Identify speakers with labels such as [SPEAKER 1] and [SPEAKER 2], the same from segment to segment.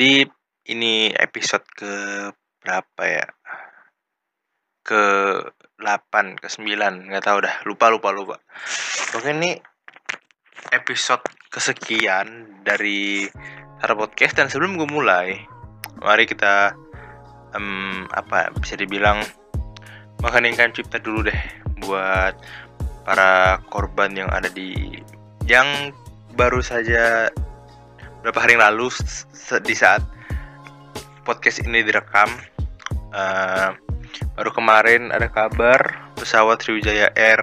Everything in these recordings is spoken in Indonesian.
[SPEAKER 1] Jadi ini episode ke berapa ya? Ke 8, ke 9, nggak tahu dah. Lupa lupa lupa. Mungkin ini episode kesekian dari Hara Podcast dan sebelum gue mulai, mari kita um, apa bisa dibilang mengheningkan cipta dulu deh buat para korban yang ada di yang baru saja beberapa hari yang lalu di saat podcast ini direkam uh, baru kemarin ada kabar pesawat Sriwijaya Air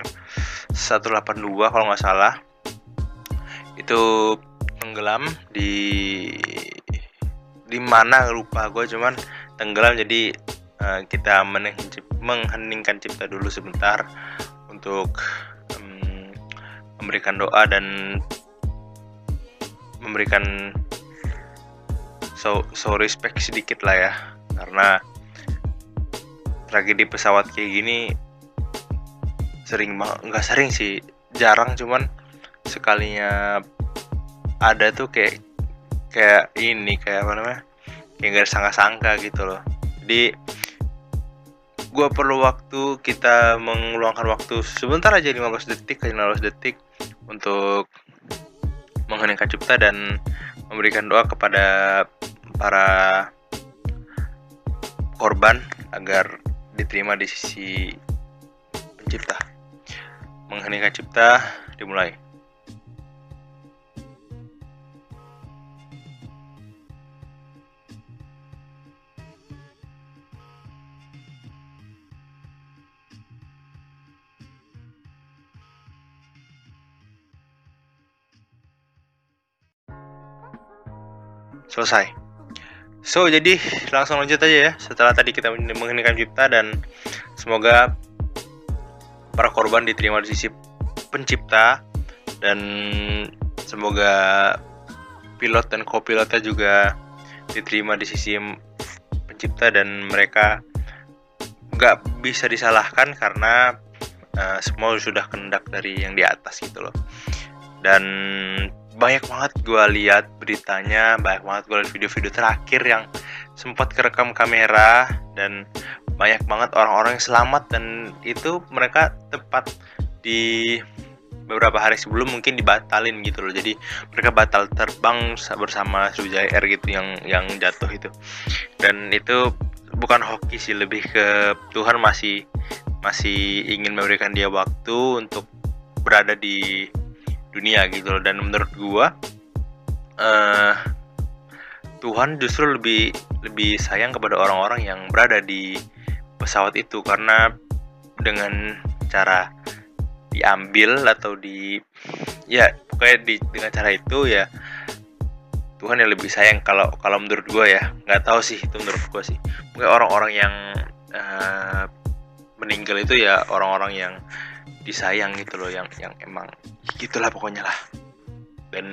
[SPEAKER 1] 182 kalau nggak salah itu tenggelam di di mana lupa gue cuman tenggelam. Jadi uh, kita mengheningkan cipta dulu sebentar untuk um, memberikan doa dan memberikan so so respect sedikit lah ya. Karena tragedi pesawat kayak gini sering banget nggak sering sih jarang cuman sekalinya ada tuh kayak kayak ini kayak apa namanya kayak gak sangka-sangka gitu loh. Jadi gue perlu waktu kita mengeluangkan waktu sebentar aja 15 detik 15 detik untuk mengheningkan cipta dan memberikan doa kepada para korban agar diterima di sisi pencipta. Mengheningkan cipta dimulai. Selesai. So, jadi langsung lanjut aja ya. Setelah tadi kita mengheningkan cipta dan semoga para korban diterima di sisi pencipta dan semoga pilot dan kopilotnya juga diterima di sisi pencipta dan mereka nggak bisa disalahkan karena uh, semua sudah kendak dari yang di atas gitu loh dan banyak banget gue lihat beritanya banyak banget gue lihat video-video terakhir yang sempat kerekam kamera dan banyak banget orang-orang yang selamat dan itu mereka tepat di beberapa hari sebelum mungkin dibatalin gitu loh. Jadi mereka batal terbang bersama Sriwijaya Air gitu yang yang jatuh itu. Dan itu bukan hoki sih lebih ke Tuhan masih masih ingin memberikan dia waktu untuk berada di dunia gitu loh. Dan menurut gua uh, Tuhan justru lebih lebih sayang kepada orang-orang yang berada di pesawat itu. Karena dengan cara diambil atau di ya pokoknya di dengan cara itu ya Tuhan yang lebih sayang. Kalau kalau menurut gue ya nggak tahu sih itu menurut gue sih. Mungkin orang-orang yang uh, meninggal itu ya orang-orang yang disayang gitu loh yang yang emang gitulah pokoknya lah. Dan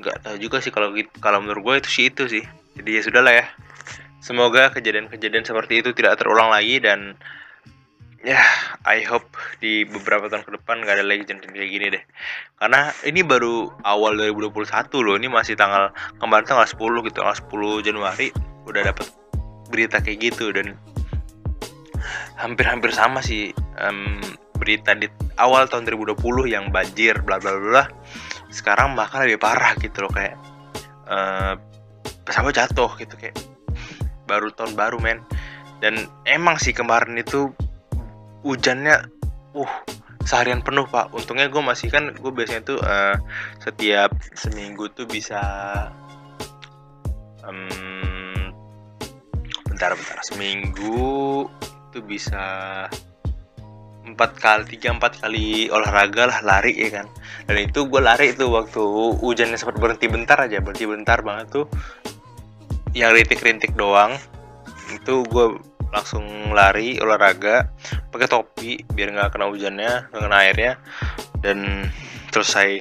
[SPEAKER 1] nggak tahu juga sih kalau kalau menurut gue itu sih itu sih. Jadi ya sudahlah ya. Semoga kejadian-kejadian seperti itu tidak terulang lagi dan ya I hope di beberapa tahun ke depan nggak ada lagi kejadian kayak gini deh. Karena ini baru awal 2021 loh ini masih tanggal kemarin tanggal 10 gitu tanggal 10 Januari udah dapat berita kayak gitu dan hampir-hampir sama sih um, berita di awal tahun 2020 yang banjir bla bla bla sekarang bahkan lebih parah gitu loh kayak uh, pesawat jatuh gitu kayak baru tahun baru men. Dan emang sih kemarin itu hujannya uh seharian penuh pak. Untungnya gue masih kan gue biasanya tuh uh, setiap seminggu tuh bisa um, bentar bentar seminggu itu bisa empat kali tiga empat kali olahraga lah lari ya kan? Dan itu gue lari itu waktu hujannya sempat berhenti bentar aja berhenti bentar banget tuh. Yang rintik-rintik doang. Itu gue langsung lari olahraga pakai topi biar nggak kena hujannya nggak kena airnya. Dan selesai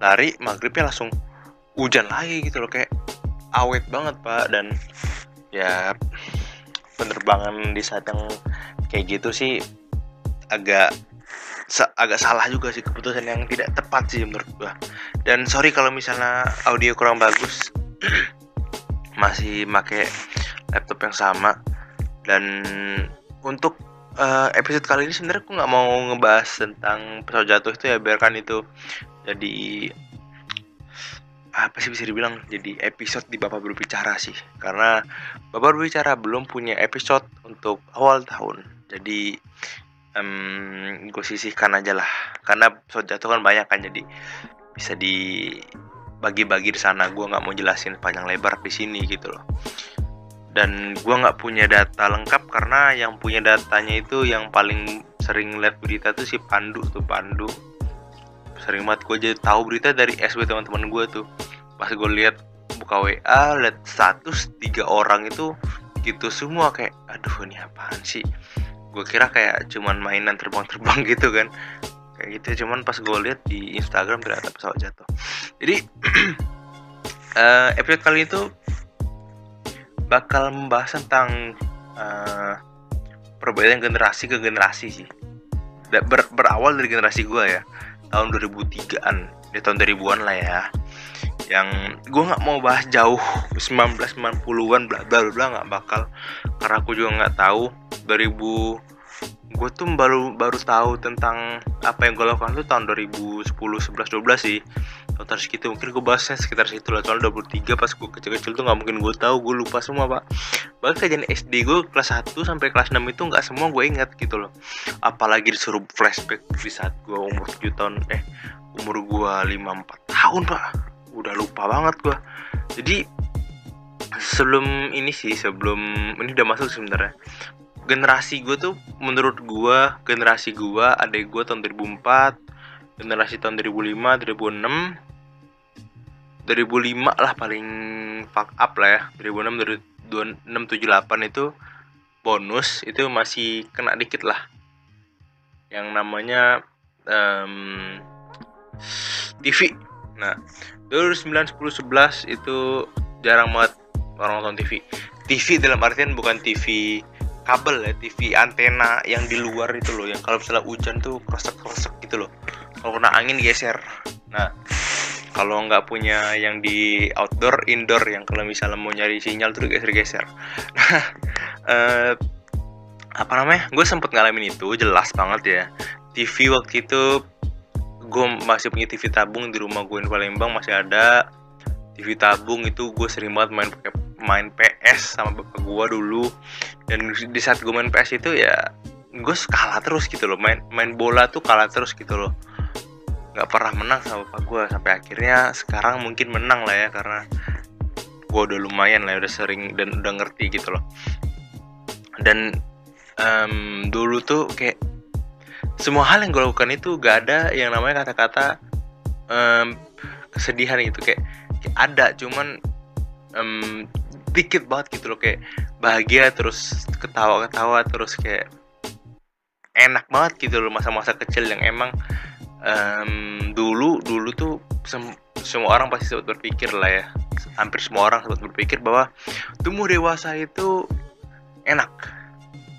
[SPEAKER 1] lari maghribnya langsung hujan lagi gitu loh kayak awet banget pak. Dan ya penerbangan di saat yang kayak gitu sih agak agak salah juga sih keputusan yang tidak tepat sih menurut gue dan sorry kalau misalnya audio kurang bagus masih make laptop yang sama. Dan untuk uh, episode kali ini sebenarnya aku nggak mau ngebahas tentang pesawat jatuh itu ya biarkan itu jadi apa sih bisa dibilang jadi episode di Bapak berbicara sih. Karena Bapak berbicara belum punya episode untuk awal tahun. Jadi um, gue sisihkan aja lah. Karena episode jatuh kan banyak kan jadi bisa dibagi-bagi di sana. Gue nggak mau jelasin panjang lebar di sini gitu loh. Dan gue nggak punya data lengkap karena yang punya datanya itu yang paling sering lihat berita tuh si Pandu tuh Pandu sering banget gue jadi tahu berita dari SW teman-teman gue tuh. Pas gue lihat buka WA lihat status tiga orang itu gitu semua kayak aduh ini apaan sih? Gue kira kayak cuman mainan terbang-terbang gitu kan. Kayak gitu cuman pas gue lihat di Instagram ternyata pesawat jatuh. Jadi uh, episode kali itu bakal membahas tentang uh, perbedaan generasi ke generasi sih. Ber, berawal dari generasi gue ya tahun 2003-an di tahun 2000-an lah ya. Yang gue nggak mau bahas jauh. 1990-an bla bla bla nggak bakal. Karena aku juga nggak tahu. 2000 gue tuh baru baru tahu tentang apa yang gue lakukan tuh tahun 2010 11 12 sih. Tahun segitu. Mungkin gue bahasnya sekitar situ lah soalnya 23 pas gue kecil-kecil tuh nggak mungkin gue tahu. Gue lupa semua pak bahkan kejadian SD gue kelas 1 sampai kelas 6 itu nggak semua gue ingat gitu loh. Apalagi disuruh flashback di saat gue umur 7 tahun eh umur gue 5 4 tahun pak. Udah lupa banget gue jadi sebelum ini sih sebelum ini udah masuk sebenarnya. Generasi gue tuh menurut gue generasi gue adek gue tahun 2004 generasi tahun 2005 2006 2005 lah paling fuck up lah ya. 2006 2678 itu bonus itu masih kena dikit lah. Yang namanya um, TV nah 2009 10 11 itu jarang banget orang nonton TV TV dalam artian bukan TV kabel ya TV antena yang di luar itu loh yang kalau misalnya hujan tuh kresek kresek gitu loh. Kalau kena angin geser. Nah kalau nggak punya yang di outdoor indoor yang kalau misalnya mau nyari sinyal tuh geser-geser. Nah uh, apa namanya? Gue sempet ngalamin itu jelas banget ya. TV waktu itu gue masih punya TV tabung di rumah gue di Palembang masih ada. TV tabung itu gue sering banget main main PS sama bapak gue dulu. Dan di saat gue main PS itu ya gue kalah terus gitu loh. Main main bola tuh kalah terus gitu loh nggak pernah menang sama bapak gue sampai akhirnya sekarang mungkin menang lah ya karena gue udah lumayan lah udah sering dan udah ngerti gitu loh. Dan um, dulu tuh kayak semua hal yang gue lakukan itu gak ada yang namanya kata-kata um, kesedihan gitu. Kayak, kayak ada cuman um, dikit banget gitu loh. Kayak bahagia terus ketawa-ketawa terus kayak enak banget gitu loh masa-masa kecil yang emang um, dulu dulu tuh sem semua orang pasti sempat berpikir lah ya. Hampir semua orang sempat berpikir bahwa tumbuh dewasa itu enak.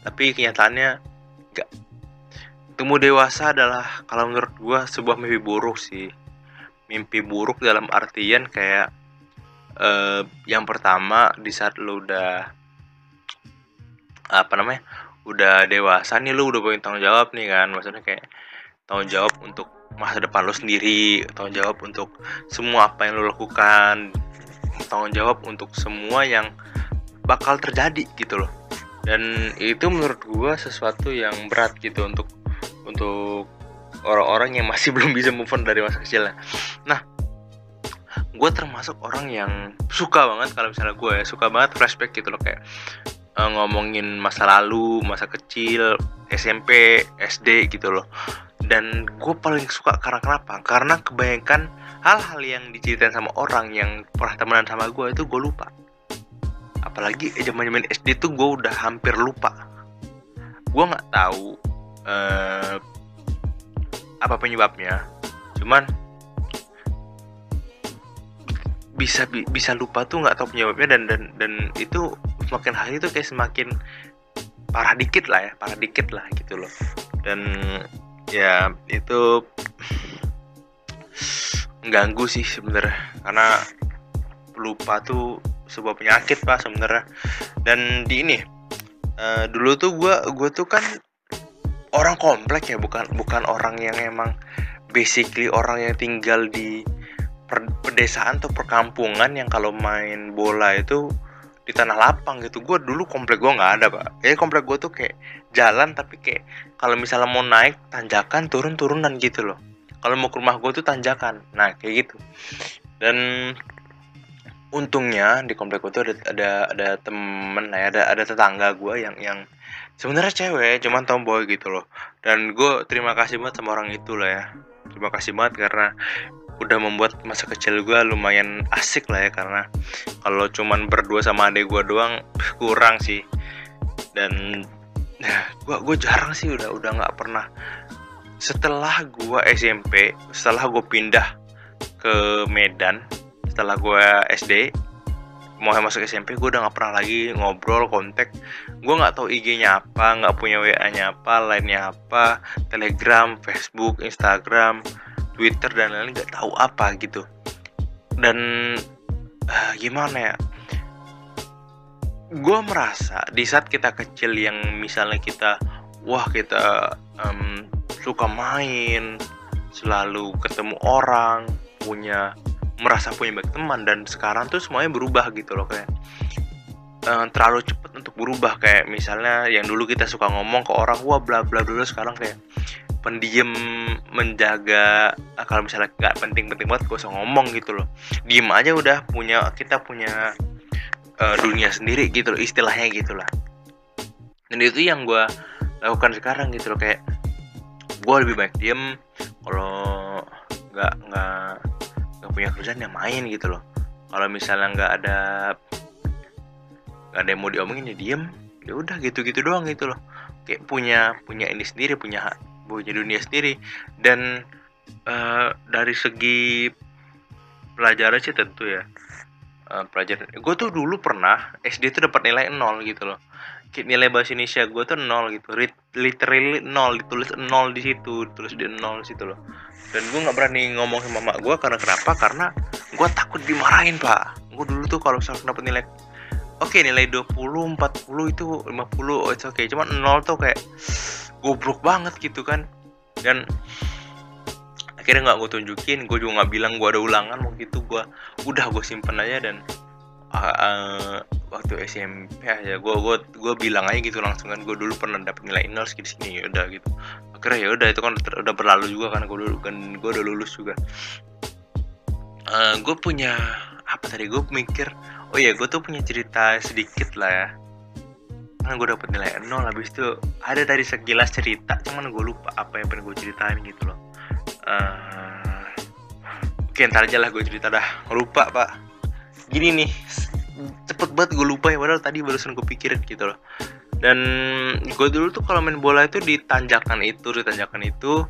[SPEAKER 1] Tapi kenyataannya enggak tumbuh dewasa adalah kalau menurut gua sebuah mimpi buruk sih. Mimpi buruk dalam artian kayak uh, yang pertama di saat lo udah apa namanya udah dewasa nih lo udah punya tanggung jawab nih kan. Maksudnya kayak tanggung jawab untuk masa depan lo sendiri tanggung jawab untuk semua apa yang lo lakukan tanggung jawab untuk semua yang bakal terjadi gitu loh. Dan itu menurut gue sesuatu yang berat gitu untuk untuk orang-orang yang masih belum bisa move on dari masa kecilnya. Nah gue termasuk orang yang suka banget kalau misalnya gue ya suka banget flashback gitu loh kayak uh, ngomongin masa lalu masa kecil SMP SD gitu loh. Dan gue paling suka karena kenapa? Karena kebanyakan hal-hal yang diceritain sama orang yang pernah temenan sama gue itu gue lupa. Apalagi zaman zaman SD tuh gue udah hampir lupa. Gue nggak tahu uh, apa penyebabnya. Cuman bisa bisa lupa tuh nggak tahu penyebabnya dan dan dan itu semakin hari itu kayak semakin parah dikit lah ya parah dikit lah gitu loh. Dan ya itu ganggu sih sebenarnya. Karena lupa tuh sebuah penyakit pak sebenarnya. Dan di ini uh, dulu tuh gue gue tuh kan orang komplek ya bukan bukan orang yang emang basically orang yang tinggal di per, pedesaan atau perkampungan yang kalau main bola itu di tanah lapang gitu. Gue dulu komplek gue nggak ada pak. Jadi komplek gue tuh kayak jalan tapi kayak kalau misalnya mau naik tanjakan turun turunan gitu loh. Kalau mau ke rumah gue tuh tanjakan. Nah kayak gitu. Dan untungnya di komplek gue tuh ada ada ada temen lah ya ada ada tetangga gue yang yang sebenarnya cewek cuman tomboy gitu loh. Dan gue terima kasih banget sama orang itu lah ya. Terima kasih banget karena udah membuat masa kecil gue lumayan asik lah ya karena kalau cuman berdua sama adek gue doang kurang sih. Dan gue gue jarang sih udah udah nggak pernah. Setelah gue SMP setelah gue pindah ke Medan setelah gue SD mau masuk SMP gue udah nggak pernah lagi ngobrol kontak. Gue nggak tahu IG-nya apa nggak punya WA-nya apa lainnya apa Telegram Facebook Instagram Twitter dan lain-lain nggak tahu apa gitu. Dan uh, gimana ya? Gue merasa di saat kita kecil yang misalnya kita wah kita um, suka main selalu ketemu orang punya merasa punya banyak teman dan sekarang tuh semuanya berubah gitu loh kayak uh, terlalu cepet untuk berubah. Kayak misalnya yang dulu kita suka ngomong ke orang wah bla bla dulu sekarang kayak pendiam menjaga uh, kalau misalnya nggak penting-penting banget gak usah ngomong gitu loh. Diem aja udah punya kita punya uh, dunia sendiri gitu loh istilahnya gitu lah. Dan itu yang gue lakukan sekarang gitu loh kayak gue lebih baik diem kalau nggak nggak nggak punya kerjaan yang main gitu loh. Kalau misalnya nggak ada nggak ada yang mau diomongin ya diem ya udah gitu gitu doang gitu loh. Kayak punya punya ini sendiri punya punya dunia sendiri. Dan uh, dari segi pelajaran sih tentu ya uh, pelajaran. Gue tuh dulu pernah SD tuh dapat nilai nol gitu loh. Nilai bahasa Indonesia gue tuh nol gitu. Literally nol ditulis nol di situ tulis di nol di situ loh. Dan gue nggak berani ngomong sama mama gue karena kenapa? Karena gue takut dimarahin pak. Gue dulu tuh kalau misalnya dapat nilai oke okay, nilai 20 40 itu 50 oh it's okay. Cuman nol tuh kayak goblok banget gitu kan. Dan akhirnya nggak gue tunjukin gue juga nggak bilang gue ada ulangan waktu itu gue udah gue simpen aja dan uh, waktu SMP aja gue gue gue bilang aja gitu langsung kan gue dulu pernah dapet nilai nol segini segini ya udah gitu. Akhirnya ya udah itu kan udah berlalu juga kan gue dulu kan gue udah lulus juga. Uh, gue punya apa tadi gue mikir oh ya gue tuh punya cerita sedikit lah ya kan gue dapet nilai nol habis itu ada dari sekilas cerita cuman gue lupa apa yang pengen gue ceritain gitu loh. Uh, oke ntar aja lah gue cerita dah. Lupa pak. Gini nih cepet banget gue lupa ya padahal tadi barusan gue pikirin gitu loh. Dan gue dulu tuh kalau main bola itu di tanjakan itu di tanjakan itu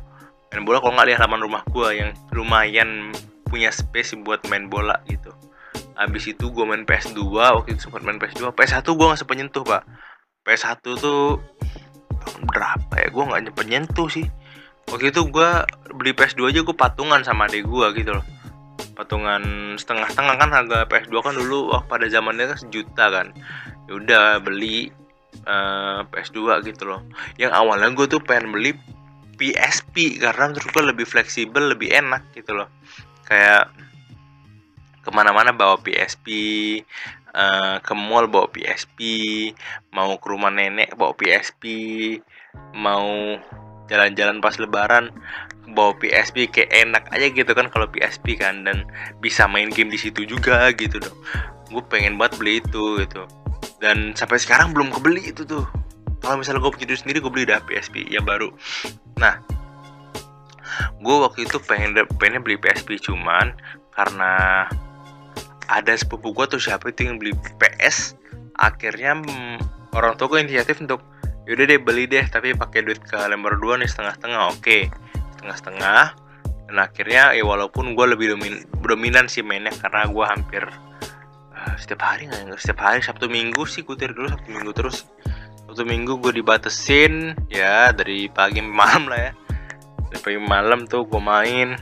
[SPEAKER 1] main bola kalau nggak di halaman rumah gue yang lumayan punya space buat main bola gitu. Habis itu gue main PS2 waktu itu sempat main PS2 PS1 gue nggak sempat nyentuh pak PS1 tuh tahun berapa ya? Gue nggak nyempet nyentuh sih. Waktu itu gue beli PS2 aja gue patungan sama adik gue gitu loh. Patungan setengah-setengah kan harga PS2 kan dulu wah pada zamannya kan sejuta kan. Ya udah beli uh, eh, PS2 gitu loh. Yang awalnya gue tuh pengen beli PSP karena menurut gue lebih fleksibel lebih enak gitu loh. Kayak ke mana-mana bawa PSP eh, ke mall bawa PSP mau ke rumah nenek bawa PSP mau jalan-jalan pas lebaran bawa PSP kayak enak aja gitu kan kalau PSP kan dan bisa main game di situ juga gitu dong gue pengen banget beli itu gitu. Dan sampai sekarang belum kebeli itu tuh. Kalau misalnya gue punya sendiri gue beli dah PSP yang baru. Nah gue waktu itu pengen pengen beli PSP cuman karena ada sepupu gue tuh siapa itu yang beli PS akhirnya hmm, orang tua gue inisiatif untuk yaudah deh beli deh tapi pakai duit ke lembar dua nih setengah-setengah oke setengah-setengah. Dan akhirnya ya walaupun gue lebih domin, dominan sih mainnya karena gue hampir uh, setiap hari nggak setiap hari sabtu minggu sih gue dulu sabtu minggu terus. Sabtu minggu gue dibatesin ya dari pagi malam lah ya. Sampai malam tuh gue main.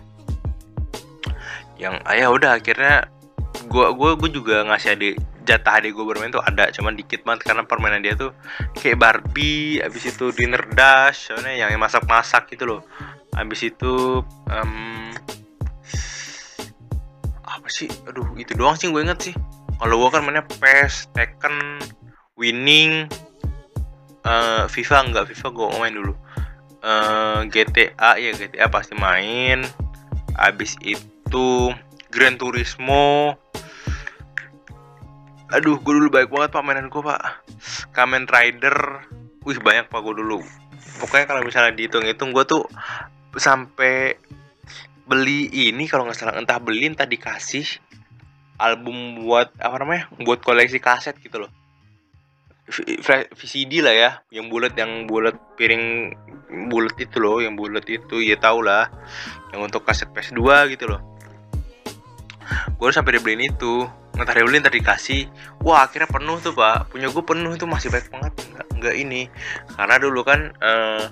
[SPEAKER 1] Yang ayah udah akhirnya gue gue gue juga ngasih adik jatah adik gue bermain tuh ada cuman dikit banget karena permainan dia tuh kayak Barbie abis itu dinner dash soalnya yang masak masak gitu loh. Abis itu um, apa sih? Aduh itu doang sih gue inget sih. Kalau gue kan mainnya PES Tekken Winning uh, FIFA enggak FIFA gue main dulu. Uh, GTA ya GTA pasti main. Abis itu Gran Turismo. Aduh gue dulu baik banget pak mainan gue pak. Kamen Rider. Wih banyak pak gue dulu. Pokoknya kalau misalnya dihitung-hitung gue tuh sampai beli ini kalau nggak salah. Entah beli entah dikasih album buat apa namanya buat koleksi kaset gitu loh. VCD lah ya. Yang bulat yang bulat piring bulat itu loh yang bulat itu ya tau lah. Yang untuk kaset PS2 gitu loh gue sampai dibeliin itu. Ntar dibeliin tadi dikasih. Wah akhirnya penuh tuh pak. Punya gue penuh itu masih baik banget. Nggak nggak ini. Karena dulu kan eh,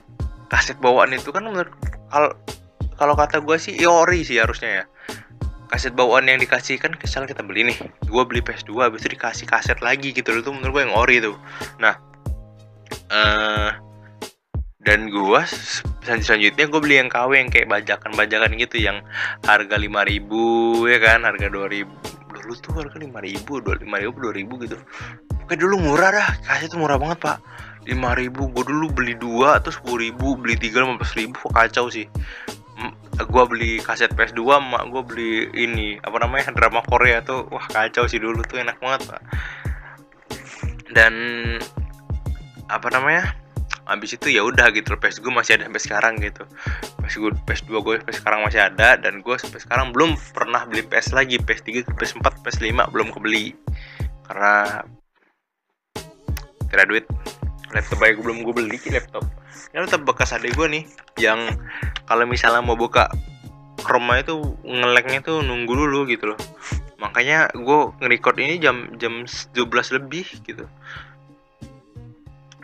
[SPEAKER 1] kaset bawaan itu kan menurut kalau kalau kata gue sih ori sih harusnya ya. Kaset bawaan yang dikasih kan kesal kita beli nih gue beli PS2 habis itu dikasih kaset lagi gitu. Tuh menurut gue yang ori tuh. Nah eh dan gue selanjutnya gue beli yang KW yang kayak bajakan-bajakan gitu yang harga 5000 ya kan? Harga 2000 dulu tuh harga 5000 5000 2000 gitu. Oke dulu murah dah. Kasih tuh murah banget pak. 5000 gue dulu beli dua terus 10000 beli tiga 15000 kacau sih? Gue beli kaset PS2 mak gue beli ini apa namanya drama Korea tuh. Wah kacau sih dulu tuh. Enak banget pak. Dan apa namanya habis itu ya udah gitu PS gue masih ada sampai sekarang gitu. PS gue PS2 gue sampai sekarang masih ada dan gue sampai sekarang belum pernah beli PS lagi. PS3 PS4 PS5 belum kebeli. Karena tidak duit. Laptop baik belum gue beli laptop. Ini laptop bekas adik gue nih yang kalau misalnya mau buka Chrome itu ngeleknya tuh nunggu dulu gitu loh. Makanya gue nge-record ini jam jam 12 lebih gitu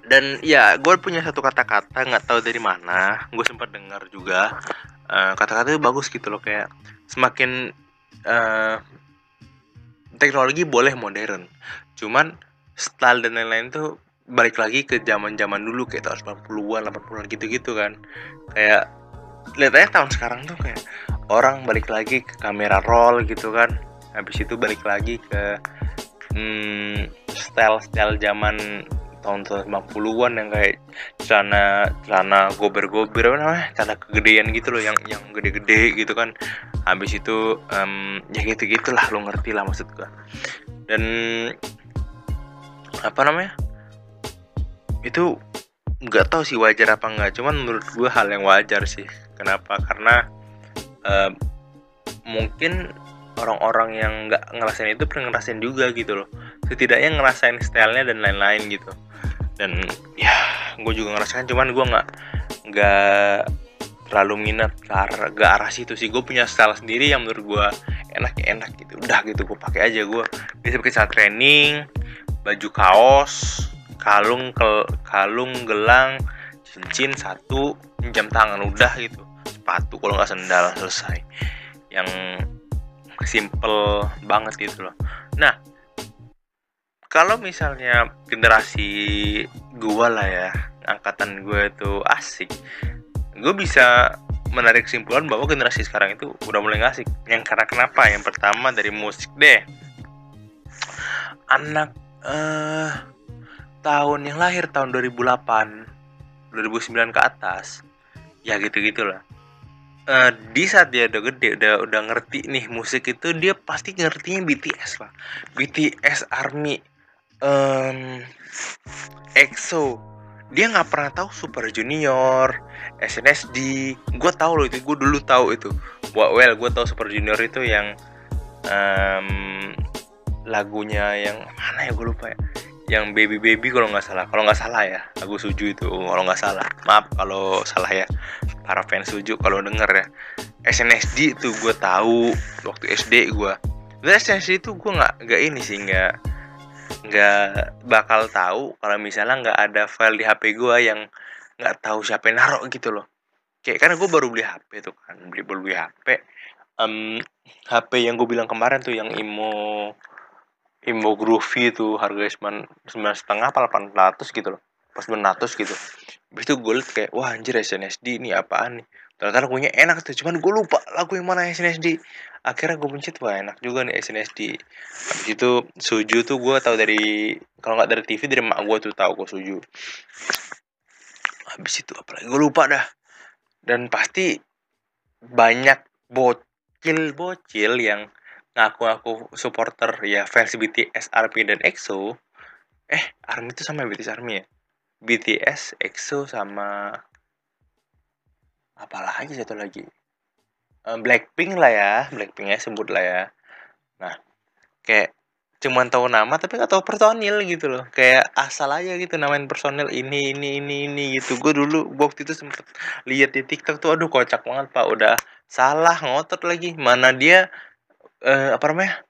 [SPEAKER 1] dan ya gue punya satu kata-kata nggak tahu dari mana. Gue sempat dengar juga uh, kata-kata itu bagus gitu loh kayak semakin uh, teknologi boleh modern. Cuman style dan lain-lain tuh balik lagi ke zaman-zaman dulu kayak tahun 90-an 80-an gitu-gitu kan. Kayak lihat aja tahun sekarang tuh kayak orang balik lagi ke kamera roll gitu kan. Habis itu balik lagi ke hmm, style-style zaman tahun 90-an yang kayak celana celana gober-gober apa namanya celana kegedean gitu loh yang yang gede-gede gitu kan. Habis itu um, ya gitu gitulah lo ngerti lah maksud gua. Dan apa namanya itu nggak tahu sih wajar apa nggak cuman menurut gua hal yang wajar sih. Kenapa? Karena um, mungkin orang-orang yang nggak ngerasain itu pernah ngerasain juga gitu loh setidaknya ngerasain stylenya dan lain-lain gitu. Dan ya gue juga ngerasain cuman gue nggak nggak terlalu minat ke arah, ke arah situ sih. Gue punya style sendiri yang menurut gue enak enak gitu. Udah gitu gue pakai aja. Gue bisa pakai saat training baju kaos kalung kel, kalung gelang cincin satu jam tangan udah gitu. Sepatu kalau nggak sendal selesai. Yang simple banget gitu loh. Nah kalau misalnya generasi gue lah ya angkatan gue itu asik gue bisa menarik kesimpulan bahwa generasi sekarang itu udah mulai ngasih yang karena kenapa? Yang pertama dari musik deh. Anak uh, tahun yang lahir tahun 2008 2009 ke atas ya gitu gitulah uh, di saat dia udah gede udah udah ngerti nih musik itu dia pasti ngertinya BTS lah. BTS Army um, EXO dia nggak pernah tahu Super Junior, SNSD. Gue tahu loh itu, gue dulu tahu itu. Well, gue tahu Super Junior itu yang um, lagunya yang mana ya gue lupa ya. Yang Baby Baby kalau nggak salah, kalau nggak salah ya, lagu Suju itu kalau nggak salah. Maaf kalau salah ya, para fans Suju kalau denger ya. SNSD itu gue tahu waktu SD gue. Dan SNSD itu gue nggak nggak ini sih nggak nggak bakal tahu kalau misalnya nggak ada file di HP gue yang nggak tahu siapa yang naruh gitu loh. Kayak karena gue baru beli HP tuh kan beli beli HP um, HP yang gue bilang kemarin tuh yang Imo Imo Groovy itu harga cuma sembilan setengah apa delapan ratus gitu loh. Pas sembilan ratus gitu. Habis itu gue liat kayak wah anjir SNSD ini apaan nih ternyata lagunya enak tuh cuman gue lupa lagu yang mana SNSD akhirnya gue pencet wah enak juga nih SNSD habis itu Suju tuh gue tahu dari kalau nggak dari TV dari mak gue tuh tahu gue Suju habis itu apalagi gue lupa dah dan pasti banyak bocil-bocil yang ngaku-ngaku supporter ya fans BTS, ARMY dan EXO. Eh, ARMY itu sama BTS ARMY ya? BTS, EXO sama apa lagi satu lagi? Blackpink lah ya, Blackpink ya sebut lah ya. Nah, kayak cuman tahu nama tapi nggak tahu personil gitu loh. Kayak asal aja gitu namain personil ini ini ini ini gitu. Gue dulu waktu itu sempet lihat di tiktok tuh aduh kocak banget pak. Udah salah ngotot lagi. Mana dia uh, apa namanya?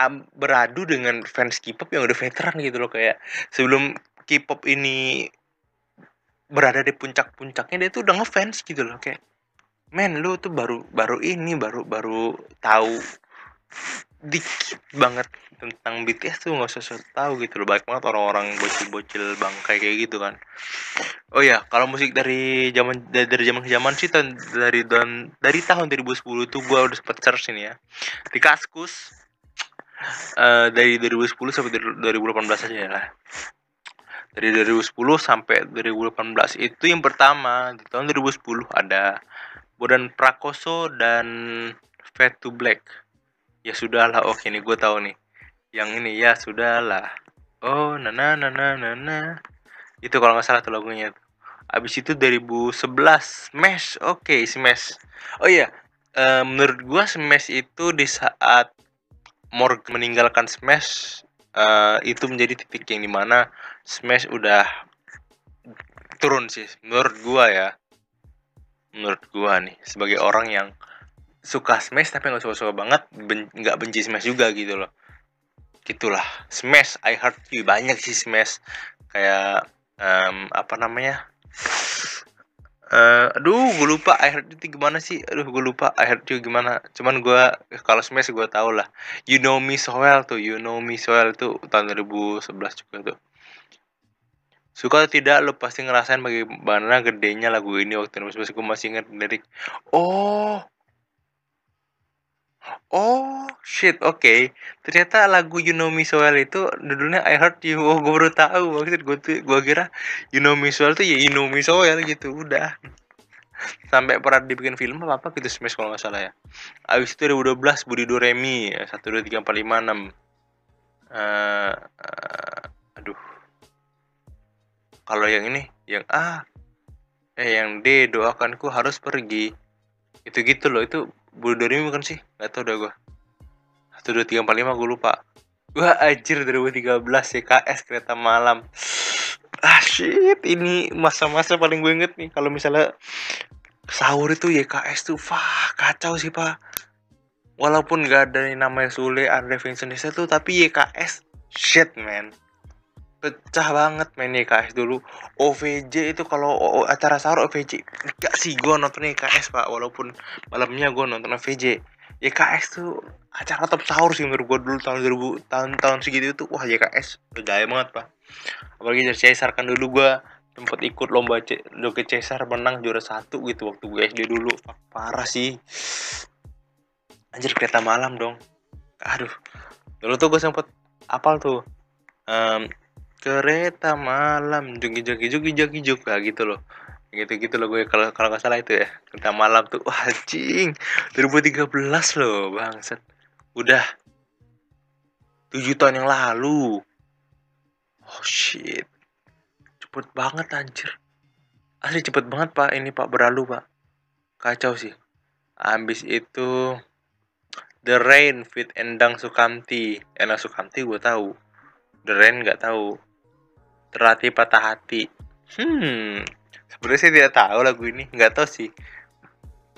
[SPEAKER 1] Um, beradu dengan fans K-pop yang udah veteran gitu loh. Kayak sebelum K-pop ini berada di puncak-puncaknya dia tuh udah ngefans gitu loh kayak men lu tuh baru baru ini baru baru tahu dikit banget tentang BTS tuh nggak usah tahu gitu loh. Banyak banget orang-orang bocil-bocil bangkai kayak gitu kan. Oh ya kalau musik dari zaman dari zaman ke zaman sih dari dan dari tahun 2010 tuh gue udah sempet search ini ya. Di kaskus uh, dari 2010 sampai 2018 aja ya lah dari 2010 sampai 2018 itu yang pertama di tahun 2010 ada Bodan Prakoso dan Fade to Black. Ya sudahlah oke nih gue tahu nih. Yang ini ya sudahlah oh nana nana nana itu kalau nggak salah tuh lagunya abis itu 2011 Smash. Oke okay, Smash. Oh iya uh, menurut gue Smash itu di saat Morg meninggalkan Smash uh, itu menjadi titik yang di mana Smash udah turun sih menurut gue ya. Menurut gue nih sebagai orang yang suka Smash tapi nggak suka-suka banget nggak ben benci Smash juga gitu loh. Gitulah. Smash I Heart You. Banyak sih Smash. Kayak um, apa namanya? Uh, aduh gue lupa I Heart You gimana sih? Aduh gue lupa I Heart You gimana. Cuman gue kalau Smash gue tau lah. You Know Me So Well tuh You Know Me So Well tuh tahun 2011 juga tuh Suka atau tidak lo pasti ngerasain bagaimana gedenya lagu ini waktu itu gue masih inget lirik Oh Oh shit, oke. Okay. Ternyata lagu You Know Me So Well itu judulnya I Heart You. Oh, gue baru tahu. Maksud gue tuh gue kira You Know Me So Well tuh ya You Know Me So Well gitu. Udah. Sampai pernah dibikin film apa apa gitu Smash kalau nggak salah ya. Abis itu 2012 Budi Doremi satu dua tiga empat lima enam. Kalau yang ini, yang A, eh yang D doakanku harus pergi. Itu gitu loh itu Bulldori bukan sih? Gak tau udah gue. Satu dua tiga empat lima gue lupa. Wah anjir 2013 CKS kereta malam. Ah shit, ini masa-masa paling gue inget nih kalau misalnya sahur itu YKS tuh, wah kacau sih pak. Walaupun gak ada yang namanya Sule, Andre Vincent tuh, tapi YKS shit man pecah banget main YKS dulu. OVJ itu kalau acara sahur OVJ gak sih gue nonton YKS pak. Walaupun malamnya gue nonton OVJ YKS tuh acara top sahur sih menurut gue dulu tahun 2000 tahun-tahun segitu itu wah YKS gaya banget pak. Apalagi dari Caesar kan dulu gue tempat ikut lomba joget Caesar menang juara satu gitu waktu gue SD dulu. Parah sih. Anjir kereta malam dong. Aduh. Dulu tuh gue sempet apal tuh um, kereta malam. Jugi jugi jugi jugi juk lah gitu loh. Gitu gitu loh gue kalau kalau nggak salah itu ya. Kereta malam tuh. Wah cing 2013 loh bangset udah tujuh tahun yang lalu. Oh shit. Cepet banget anjir. Asli cepet banget pak. Ini pak berlalu pak. Kacau sih. Habis itu The Rain fit Endang Sukamti. Endang Sukamti gue tahu. The Rain nggak tahu terlatih patah hati. Hmm. Sebenarnya saya tidak tahu lagu ini. Nggak tahu sih.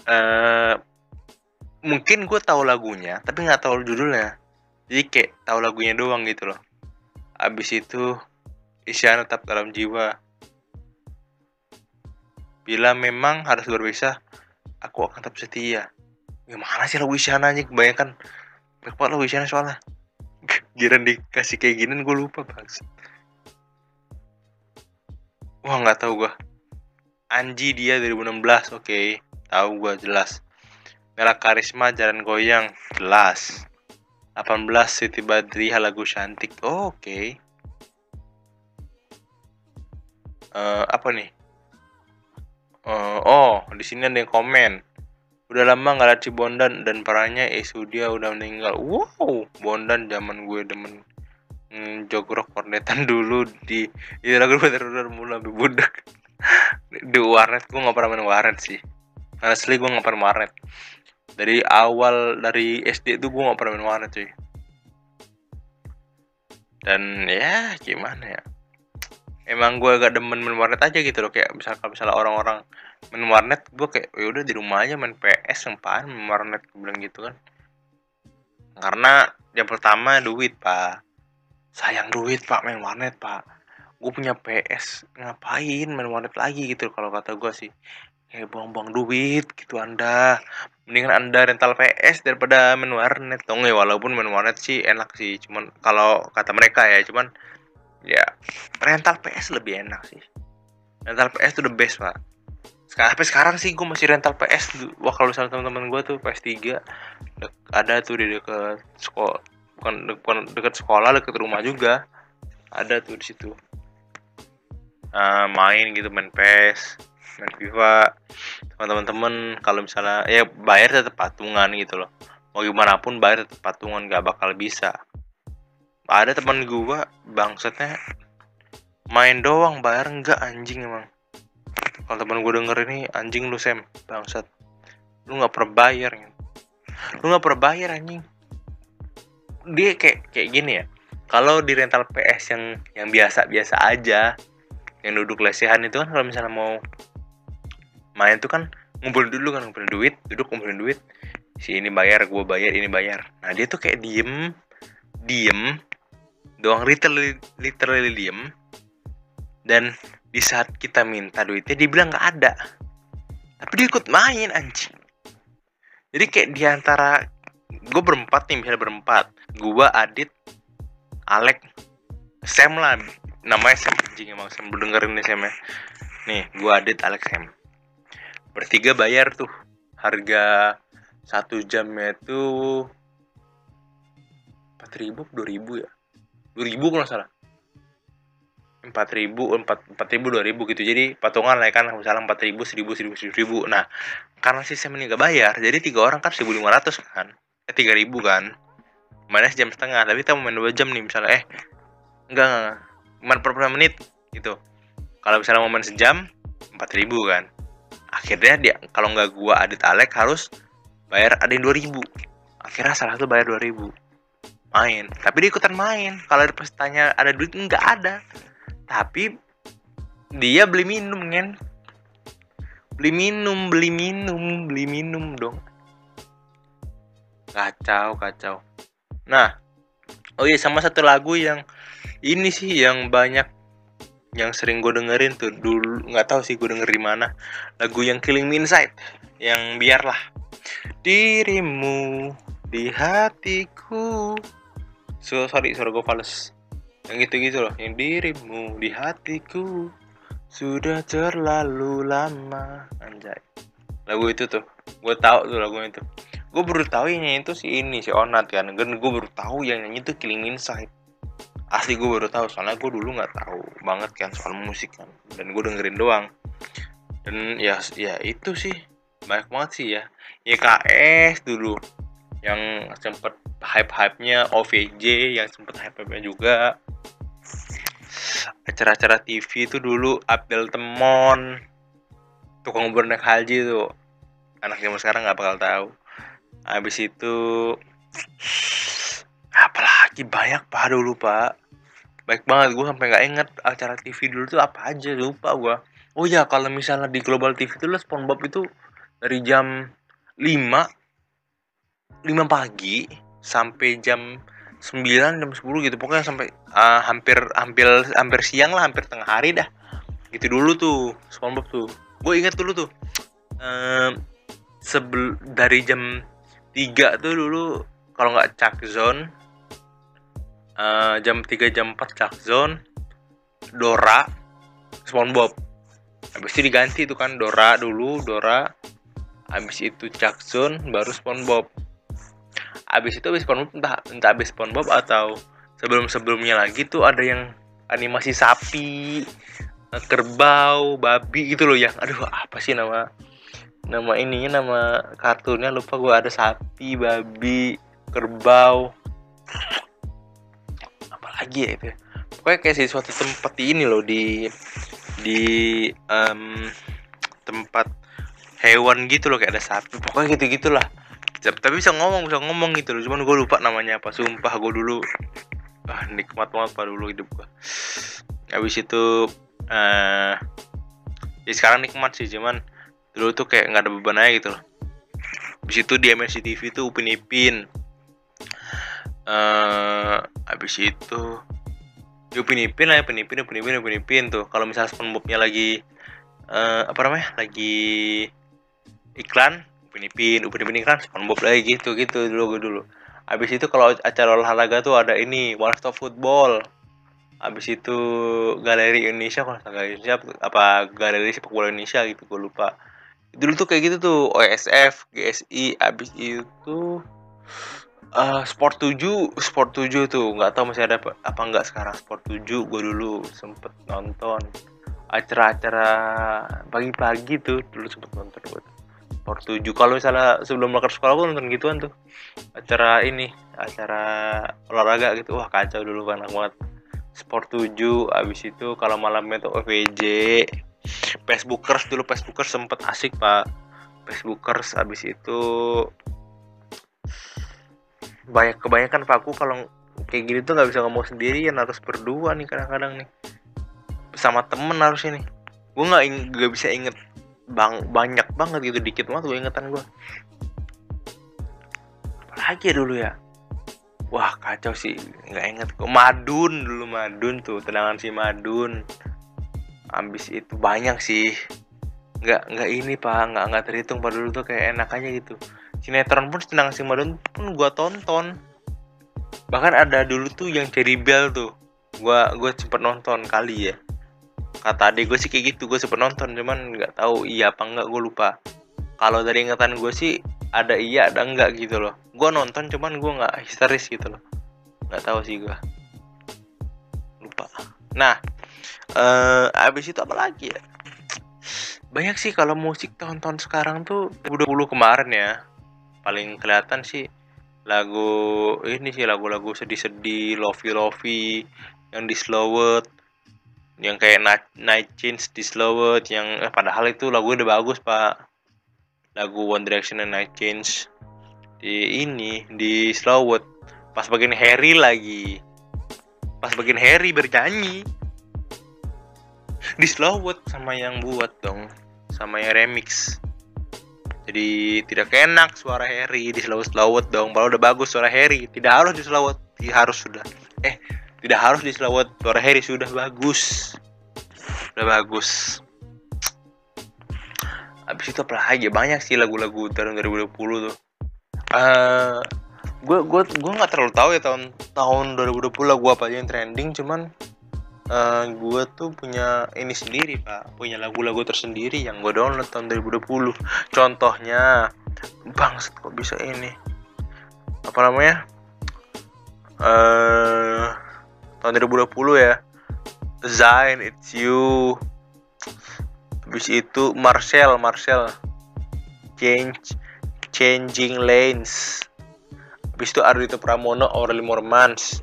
[SPEAKER 1] Uh, mungkin gue tahu lagunya tapi nggak tahu judulnya. Jadi kayak tahu lagunya doang gitu loh. Abis itu Isyana tetap dalam jiwa. Bila memang harus berpisah aku akan tetap setia. Gimana sih lagu Isyana aja kebanyakan banyak banget lagu Isyana soalnya. Giran dikasih kayak gini gue lupa banget wah nggak tahu gue Anji dia 2016 oke. Okay. tahu gue jelas. Mela Karisma Jalan Goyang jelas. 18 Siti Badriah lagu cantik oh, oke. Okay. uh, apa nih? Uh, oh di sini ada yang komen. Udah lama nggak si Bondan dan parahnya isu dia udah meninggal. Wow Bondan zaman gue demen mm, jogrok kornetan dulu di itu lagu bener-bener mulai budak. Di warnet gue nggak pernah main warnet sih. Asli gue nggak pernah warnet dari awal dari SD itu gue nggak pernah main warnet cuy. Dan ya gimana ya? Emang gue agak demen main warnet aja gitu loh. Kayak misalnya misalnya orang-orang main warnet gue kayak ya udah di rumah aja main PS apaan main warnet? Gue bilang gitu kan. Karena yang pertama duit pak sayang duit pak main warnet pak. Gue punya PS ngapain main warnet lagi gitu kalau kata gue sih. Kayak buang-buang duit gitu anda. Mendingan anda rental PS daripada main warnet dong ya walaupun main warnet sih enak sih cuman kalau kata mereka ya cuman ya rental PS lebih enak sih. Rental PS tuh the best pak. Sekarang sampai sekarang sih gue masih rental PS wah kalau misalnya teman-teman gue tuh PS3 ada tuh di dekat sekolah bukan bukan dekat sekolah dekat rumah juga. Ada tuh di situ. Uh, main gitu main PS main FIFA teman-teman kalau misalnya ya bayar tetap patungan gitu loh. Mau gimana pun bayar tetap patungan gak bakal bisa. Ada teman gua bangsatnya main doang bayar enggak anjing emang. Kalau teman gue denger ini anjing lu sem bangsat. Lu nggak pernah bayar lu nggak pernah bayar anjing dia kayak kayak gini ya. Kalau di rental PS yang yang biasa biasa aja yang duduk lesehan itu kan kalau misalnya mau main tuh kan ngumpulin dulu kan ngumpulin duit duduk ngumpulin duit. Si ini bayar gue bayar ini bayar. Nah dia tuh kayak diem diem doang literally literally diem. Dan di saat kita minta duitnya dia bilang nggak ada. Tapi dia ikut main anjing. Jadi kayak di antara gue berempat nih misalnya berempat gue Adit Alek. Sam lah namanya Sam anjing emang Sam. Dengerin nih Sam ya. Nih gue Adit Alek Sam. Bertiga bayar tuh. Harga satu jamnya tuh empat ribu dua ribu ya? 2000 kalau salah. 4000 empat ribu dua ribu gitu. Jadi patungan lah ya kan misalnya empat ribu seribu seribu seribu. Nah karena sistem ini gak bayar jadi tiga orang kan seribu lima ratus kan? Eh tiga ribu kan mana jam setengah? Tapi kita mau main dua jam nih misalnya. Eh enggak enggak main per, menit gitu. Kalau misalnya mau main sejam empat ribu kan. Akhirnya dia kalau nggak gua adit Alek harus bayar ada yang ribu. Akhirnya salah satu bayar dua ribu. Main. Tapi dia ikutan main. Kalau pas tanya ada duit nggak ada. Tapi dia beli minum kan beli minum beli minum beli minum dong. Kacau kacau nah oh iya sama satu lagu yang ini sih yang banyak yang sering gue dengerin tuh. Dulu nggak tahu sih gue denger di mana. Lagu yang Killing Me Inside yang biarlah. Dirimu di hatiku. So, sorry suara gue fals. Yang gitu gitu loh yang dirimu di hatiku. Sudah terlalu lama anjay. Lagu itu tuh gue tahu tuh lagu itu gue baru tahu yang itu si ini si Onat kan. Gue baru tahu yang nyanyi itu Killing Inside. Asli gue baru tahu soalnya gue dulu nggak tahu banget kan soal musik kan. Dan gue dengerin doang. Dan ya ya itu sih. Banyak banget sih ya. YKS dulu yang sempet hype-hype-nya OVJ yang sempet hype-hype-nya juga. Acara-acara TV itu dulu Abdel Temon tukang naik haji tuh. Anak zaman sekarang nggak bakal tahu habis itu apalagi banyak pak. Dulu pak baik banget gue sampai nggak inget acara TV dulu tuh apa aja lupa gue oh ya kalau misalnya di Global TV itu SpongeBob itu dari jam 5 5 pagi sampai jam 9 jam 10 gitu. Pokoknya sampai uh, hampir hampir hampir siang lah hampir tengah hari dah. Gitu dulu tuh SpongeBob tuh. Gue ingat dulu tuh um, sebel dari jam 3 tuh dulu kalau nggak cak zone. Uh, jam 3 jam 4 cak zone. Dora SpongeBob. Habis itu diganti tuh kan Dora dulu Dora. Habis itu cak zone baru SpongeBob. Habis itu habis SpongeBob entah entah habis SpongeBob atau sebelum sebelumnya lagi tuh ada yang animasi sapi kerbau babi gitu loh yang aduh apa sih nama nama ininya nama kartunnya lupa gue ada sapi babi kerbau. Apalagi ya itu pokoknya kayak sih suatu tempat ini loh di di um, tempat hewan gitu loh kayak ada sapi. Pokoknya gitu gitulah tapi bisa ngomong bisa ngomong gitu loh. Cuman gue lupa namanya apa. Sumpah gue dulu ah nikmat banget pak dulu hidup gue habis itu uh, ya sekarang nikmat sih cuman dulu tuh kayak nggak ada beban aja gitu loh. Habis itu di MNC TV tuh Upin Ipin. Uh, habis itu di Upin Ipin lah ya Upin Ipin Upin Ipin Upin Ipin tuh. Kalau misalnya SpongeBobnya lagi uh, apa namanya lagi iklan Upin Ipin Upin Ipin iklan SpongeBob lagi gitu gitu dulu gue dulu. Habis itu kalau acara olahraga tuh ada ini One Stop Football. Habis itu galeri Indonesia kalau galeri Indonesia apa galeri sepak bola Indonesia gitu gue lupa dulu tuh kayak gitu tuh OSF GSI abis itu uh, Sport 7 Sport 7 tuh nggak tahu masih ada apa, apa nggak sekarang Sport 7 gue dulu sempet nonton acara-acara pagi-pagi tuh dulu sempet nonton gue Sport 7 kalau misalnya sebelum berangkat sekolah gue nonton gituan tuh. Acara ini acara olahraga gitu. Wah kacau dulu banget. Sport 7 abis itu kalau malamnya tuh OVJ Facebookers dulu Facebookers sempet asik pak. Facebookers abis itu banyak kebanyakan pak aku kalau kayak gini tuh nggak bisa ngomong sendirian harus berdua nih kadang-kadang nih. Sama temen harus ini. Gue nggak nggak bisa inget bang banyak banget gitu dikit banget gue ingetan gue apalagi ya dulu ya? Wah kacau sih nggak inget kok madun dulu madun tuh tenangan si madun ambis itu. Banyak sih. Nggak nggak ini pak. Nggak nggak terhitung pada dulu tuh kayak enak aja gitu. Sinetron pun senang si Madun pun gua tonton. Bahkan ada dulu tuh yang Cherry Bell tuh. Gua gua sempet nonton kali ya. Kata adik gue sih kayak gitu. Gue sempet nonton cuman nggak tahu iya apa enggak gue lupa. Kalau dari ingatan gue sih ada iya ada enggak gitu loh. Gue nonton cuman gue nggak histeris gitu loh. Nggak tahu sih gue lupa. Nah uh, abis itu apa lagi ya? Banyak sih kalau musik tahun-tahun sekarang tuh udah dulu kemarin ya. Paling kelihatan sih lagu ini sih lagu-lagu sedih-sedih lovey-lovey yang di slowed yang kayak night, night change di slowed yang eh, padahal itu lagu udah bagus pak. Lagu One Direction dan Night Change di ini di slowed pas bagian Harry lagi. Pas bagian Harry bernyanyi di sama yang buat dong sama yang remix. Jadi tidak enak suara Harry di slowed dong. Kalau udah bagus suara Harry. Tidak harus di slowed harus sudah. Eh tidak harus di suara Harry sudah bagus. Udah bagus. Habis itu apa lagi? Banyak sih lagu-lagu tahun 2020 tuh. Uh, gue gue gue nggak terlalu tahu ya tahun tahun 2020 lagu apa aja yang trending cuman uh, eh, gue tuh punya ini sendiri pak. Punya lagu-lagu tersendiri yang gue download tahun 2020 contohnya bang kok bisa ini? Apa namanya? Uh, tahun 2020 ya. Zain It's You. Habis itu Marcel Marcel. Change Changing Lanes. Habis itu Ardito Pramono Aureli Mormans.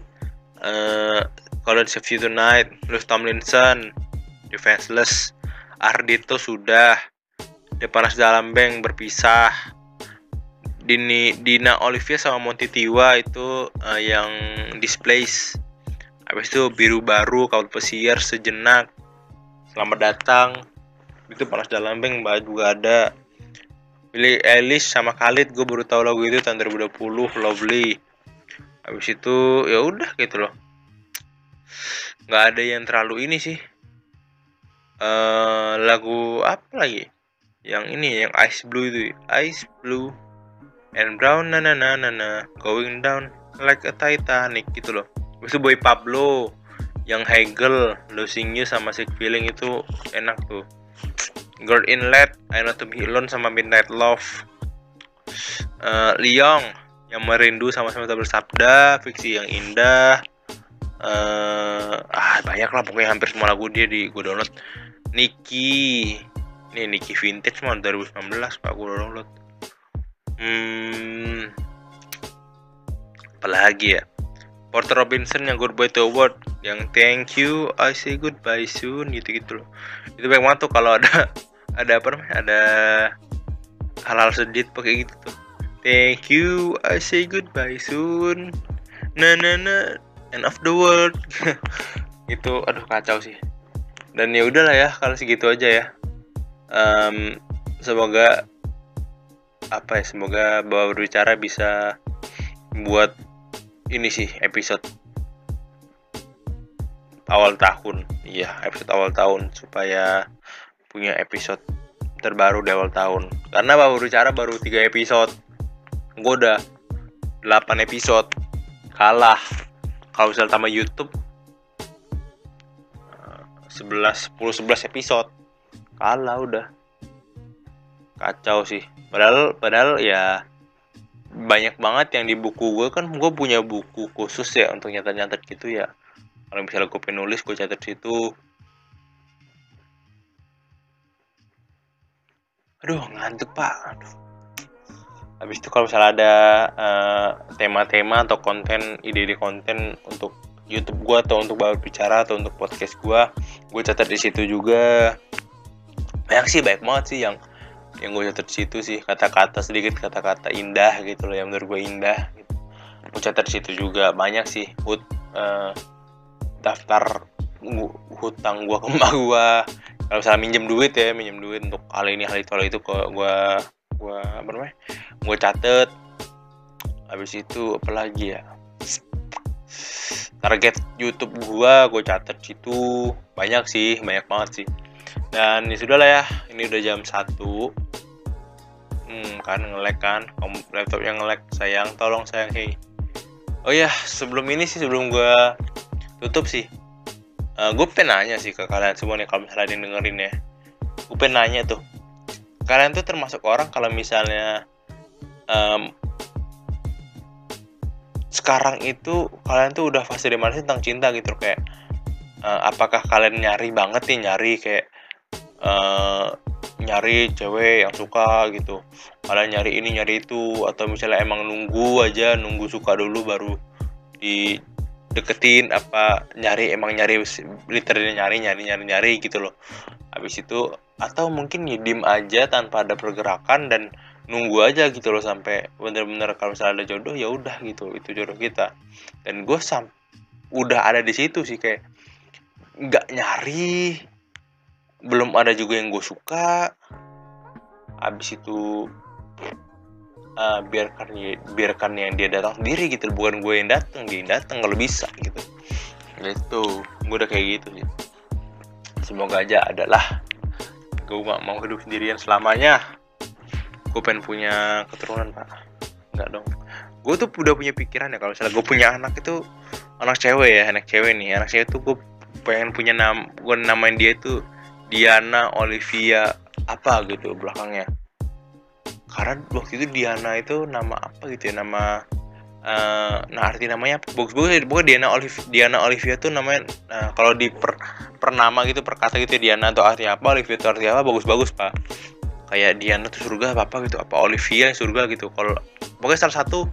[SPEAKER 1] Uh, kalau di You Tonight, Lewis Tomlinson, Defenseless, Ardito sudah, Depanas dalam bank berpisah, Dini, Dina Olivia sama Monty Tiwa itu uh, yang displace. Habis itu biru baru, kau pesiar sejenak. Selamat datang. Itu panas dalam bank juga ada. Billy Eilish sama Khalid gue baru tahu lagu itu tahun 2020 Lovely. Habis itu ya udah gitu loh nggak ada yang terlalu ini sih. Uh, lagu apa lagi? Yang ini yang ice blue itu. Ice blue and brown na na na na na. Going down like a Titanic gitu loh. Itu boy Pablo yang Hegel losing you sama sick feeling itu enak tuh. Girl Inlet I Know To Be Alone sama Midnight Love. Uh, Leong yang merindu sama-sama bersabda fiksi yang indah uh, ah banyak lah pokoknya hampir semua lagu dia di gue download. Niki ini Niki vintage mah 2019 pak gue download. Hmm. Apalagi ya? Porter Robinson yang Goodbye to Award yang thank you I say goodbye soon gitu gitu loh. Itu banyak banget tuh kalau ada ada apa namanya ada hal-hal sedih pakai gitu tuh. Thank you, I say goodbye soon. Na na na, end of the world. itu aduh kacau sih. Dan ya udahlah ya, kalau segitu aja ya. Um, semoga apa ya, semoga bawa berbicara bisa buat ini sih episode awal tahun. Iya, episode awal tahun supaya punya episode terbaru di awal tahun. Karena bawa berbicara baru tiga episode gue udah 8 episode kalah kalau misalnya tambah YouTube. 11 10 11 episode. Kalah udah. Kacau sih. Padahal padahal ya banyak banget yang di buku gue kan gue punya buku khusus ya untuk nyatet-nyatet gitu ya. Kalau misalnya gue pengen nulis gue catat situ. Aduh ngantuk pak. Aduh habis itu kalau misalnya ada uh, tema-tema atau konten ide-ide konten untuk YouTube gue atau untuk bawa bicara atau untuk podcast gue gue catat di situ juga. Banyak sih banyak banget sih yang yang gue catat di situ sih. Kata-kata sedikit kata-kata indah gitu loh yang menurut gue indah gitu. gue catat di situ juga. Banyak sih hut uh, daftar hutang gue ke emak gue kalau misalnya minjem duit ya minjem duit untuk hal ini hal itu hal itu ke gue gue apa namanya gue catet. Habis itu apalagi ya? Target YouTube gue gue catet situ. Banyak sih banyak banget sih. Dan ya sudah lah ya ini udah jam satu. Hmm, kan ngelek kan? Laptop yang ngelek sayang. Tolong sayang hei oh ya sebelum ini sih sebelum gue tutup sih uh, eh, gue pengen nanya sih ke kalian semua nih kalau misalnya ada yang dengerin ya. Gue pengen nanya tuh kalian tuh termasuk orang kalau misalnya um, sekarang itu kalian tuh udah fase di mana sih tentang cinta gitu kayak uh, apakah kalian nyari banget nih nyari kayak uh, nyari cewek yang suka gitu. Kalian nyari ini nyari itu atau misalnya emang nunggu aja nunggu suka dulu baru di deketin apa nyari emang nyari literally nyari nyari nyari nyari gitu loh. Habis itu atau mungkin nyidim aja tanpa ada pergerakan dan nunggu aja gitu loh sampai bener-bener kalau misalnya ada jodoh ya udah gitu itu jodoh kita. Dan gue sam udah ada di situ sih kayak nggak nyari belum ada juga yang gue suka. Abis itu uh, biarkan biarkan yang dia datang sendiri gitu bukan gue yang datang dia yang datang kalau bisa gitu. Gitu gue udah kayak gitu sih. Semoga aja adalah gue gak mau hidup sendirian selamanya. Gue pengen punya keturunan pak. Nggak dong. Gue tuh udah punya pikiran ya kalau misalnya gue punya anak itu anak cewek ya anak cewek nih. Anak cewek tuh gue pengen punya nama gue namain dia itu Diana Olivia apa gitu belakangnya. Karena waktu itu Diana itu nama apa gitu ya nama Uh, nah arti namanya bagus bagus pokoknya Diana Olivia Diana Olivia tuh namanya uh, kalau di per, per nama gitu per kata gitu Diana atau arti apa Olivia itu arti apa bagus bagus pak. Kayak Diana tuh surga apa apa gitu apa Olivia yang surga gitu. Kalau pokoknya salah satu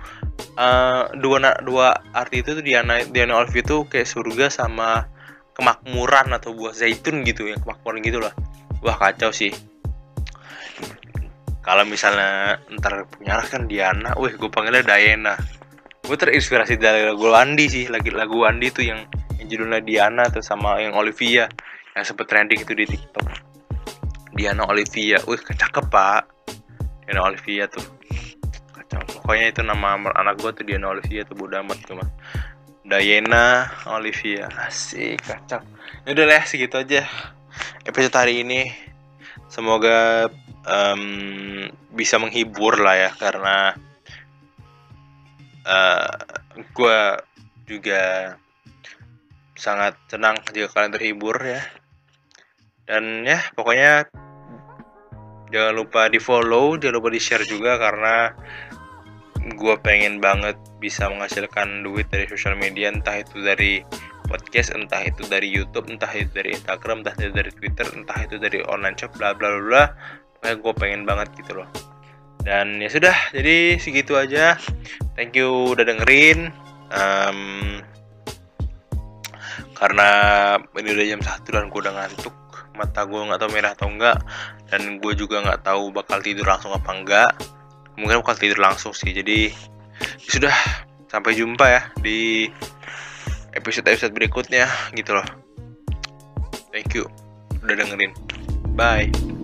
[SPEAKER 1] uh, dua dua arti itu tuh Diana Diana Olivia tuh kayak surga sama kemakmuran atau buah zaitun gitu yang kemakmuran gitu lah. Wah kacau sih. Kalau misalnya ntar punya kan Diana, wih gue panggilnya Diana gue terinspirasi dari lagu Andi sih. Lagi lagu Andi tuh yang, yang judulnya Diana tuh sama yang Olivia. Yang sempet trending itu di TikTok. Diana Olivia. Wih kecakep pak. Diana Olivia tuh. Kacau. Pokoknya itu nama anak gue tuh Diana Olivia tuh bodo amat tuh mah Diana Olivia. Asik kacau. Ya udah lah segitu aja episode hari ini. Semoga um, bisa menghibur lah ya karena uh, eh, gue juga sangat senang jika kalian terhibur ya. Dan ya pokoknya jangan lupa di follow jangan lupa di share juga karena gue pengen banget bisa menghasilkan duit dari sosial media entah itu dari podcast entah itu dari YouTube entah itu dari Instagram entah itu dari Twitter entah itu dari online shop bla bla bla gue pengen banget gitu loh dan ya sudah jadi segitu aja. Thank you udah dengerin. Um, karena ini udah jam satu dan gue udah ngantuk. Mata gue nggak tahu merah atau enggak dan gue juga nggak tahu bakal tidur langsung apa enggak mungkin bakal tidur langsung sih. Jadi ya sudah. Sampai jumpa ya di episode-episode berikutnya. Gitu loh. Thank you. Udah dengerin. Bye